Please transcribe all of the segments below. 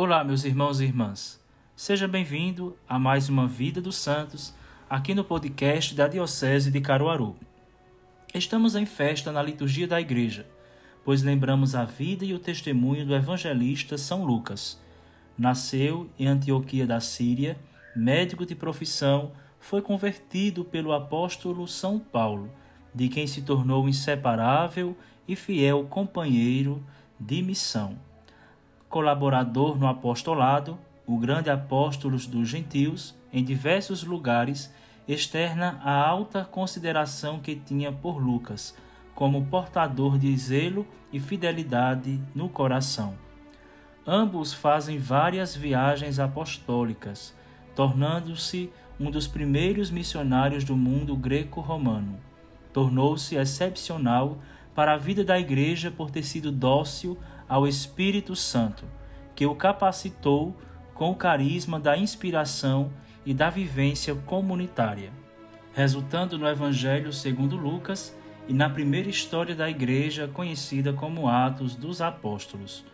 Olá, meus irmãos e irmãs. Seja bem-vindo a mais uma Vida dos Santos aqui no podcast da Diocese de Caruaru. Estamos em festa na liturgia da Igreja, pois lembramos a vida e o testemunho do evangelista São Lucas. Nasceu em Antioquia da Síria, médico de profissão, foi convertido pelo apóstolo São Paulo, de quem se tornou inseparável e fiel companheiro de missão colaborador no apostolado, o grande apóstolo dos gentios, em diversos lugares, externa a alta consideração que tinha por Lucas, como portador de zelo e fidelidade no coração. Ambos fazem várias viagens apostólicas, tornando-se um dos primeiros missionários do mundo greco-romano. Tornou-se excepcional para a vida da Igreja por ter sido dócil ao Espírito Santo, que o capacitou com o carisma da inspiração e da vivência comunitária, resultando no Evangelho segundo Lucas e na primeira história da igreja conhecida como Atos dos Apóstolos.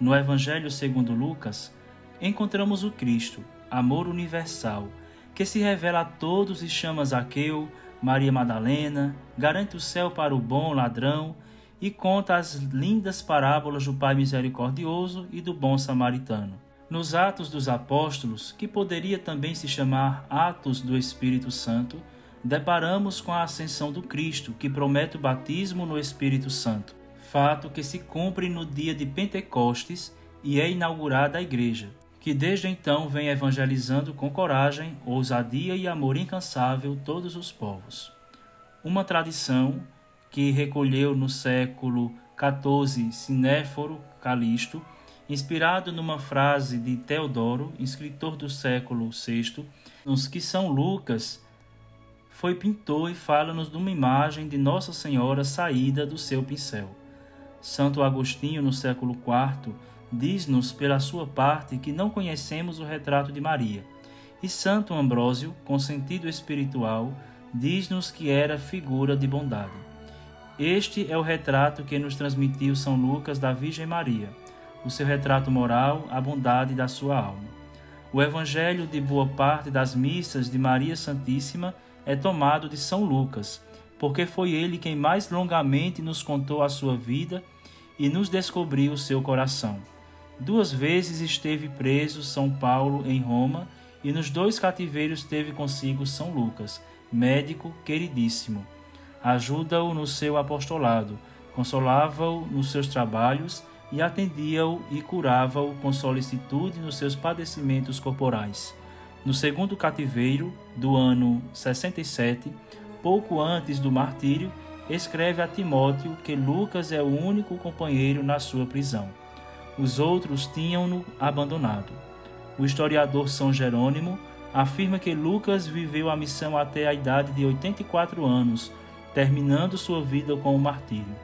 No Evangelho segundo Lucas, encontramos o Cristo, amor universal, que se revela a todos e chama Zaqueu, Maria Madalena, garante o céu para o bom ladrão e conta as lindas parábolas do Pai Misericordioso e do Bom Samaritano. Nos Atos dos Apóstolos, que poderia também se chamar Atos do Espírito Santo, deparamos com a ascensão do Cristo, que promete o batismo no Espírito Santo, fato que se cumpre no dia de Pentecostes e é inaugurada a Igreja, que desde então vem evangelizando com coragem, ousadia e amor incansável todos os povos. Uma tradição que recolheu no século XIV Sinéforo Calisto, inspirado numa frase de Teodoro, escritor do século VI, nos que São Lucas foi pintor e fala-nos de uma imagem de Nossa Senhora saída do seu pincel. Santo Agostinho, no século IV, diz-nos pela sua parte que não conhecemos o retrato de Maria, e Santo Ambrósio, com sentido espiritual, diz-nos que era figura de bondade. Este é o retrato que nos transmitiu São Lucas da Virgem Maria, o seu retrato moral, a bondade da sua alma. O evangelho de boa parte das missas de Maria Santíssima é tomado de São Lucas, porque foi ele quem mais longamente nos contou a sua vida e nos descobriu o seu coração. Duas vezes esteve preso São Paulo em Roma e nos dois cativeiros teve consigo São Lucas, médico queridíssimo ajuda-o no seu apostolado, consolava-o nos seus trabalhos e atendia-o e curava-o com solicitude nos seus padecimentos corporais. No segundo cativeiro do ano 67, pouco antes do martírio, escreve a Timóteo que Lucas é o único companheiro na sua prisão. Os outros tinham-no abandonado. O historiador São Jerônimo afirma que Lucas viveu a missão até a idade de 84 anos, terminando sua vida com o martírio.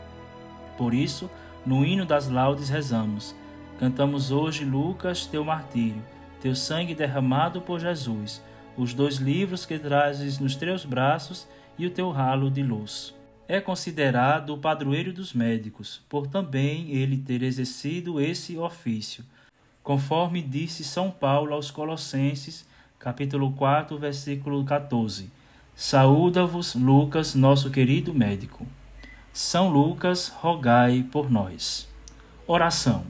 Por isso, no hino das laudes rezamos: Cantamos hoje, Lucas, teu martírio, teu sangue derramado por Jesus, os dois livros que trazes nos teus braços e o teu ralo de luz. É considerado o padroeiro dos médicos, por também ele ter exercido esse ofício, conforme disse São Paulo aos Colossenses, capítulo 4, versículo 14 Saúda-vos, Lucas, nosso querido médico. São Lucas, rogai por nós. Oração.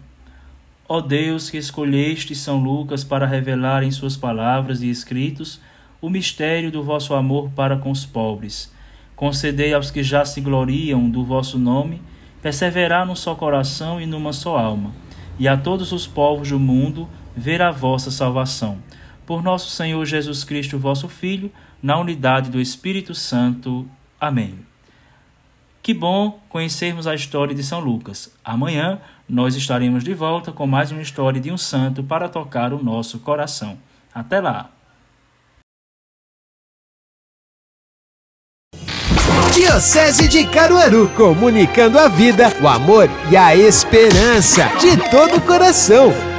Ó Deus que escolheste São Lucas para revelar em suas palavras e escritos o mistério do vosso amor para com os pobres, concedei aos que já se gloriam do vosso nome perseverar num só coração e numa só alma, e a todos os povos do mundo ver a vossa salvação. Por nosso Senhor Jesus Cristo, vosso Filho, na unidade do Espírito Santo. Amém. Que bom conhecermos a história de São Lucas. Amanhã nós estaremos de volta com mais uma história de um santo para tocar o nosso coração. Até lá! Diocese de Caruaru, comunicando a vida, o amor e a esperança de todo o coração.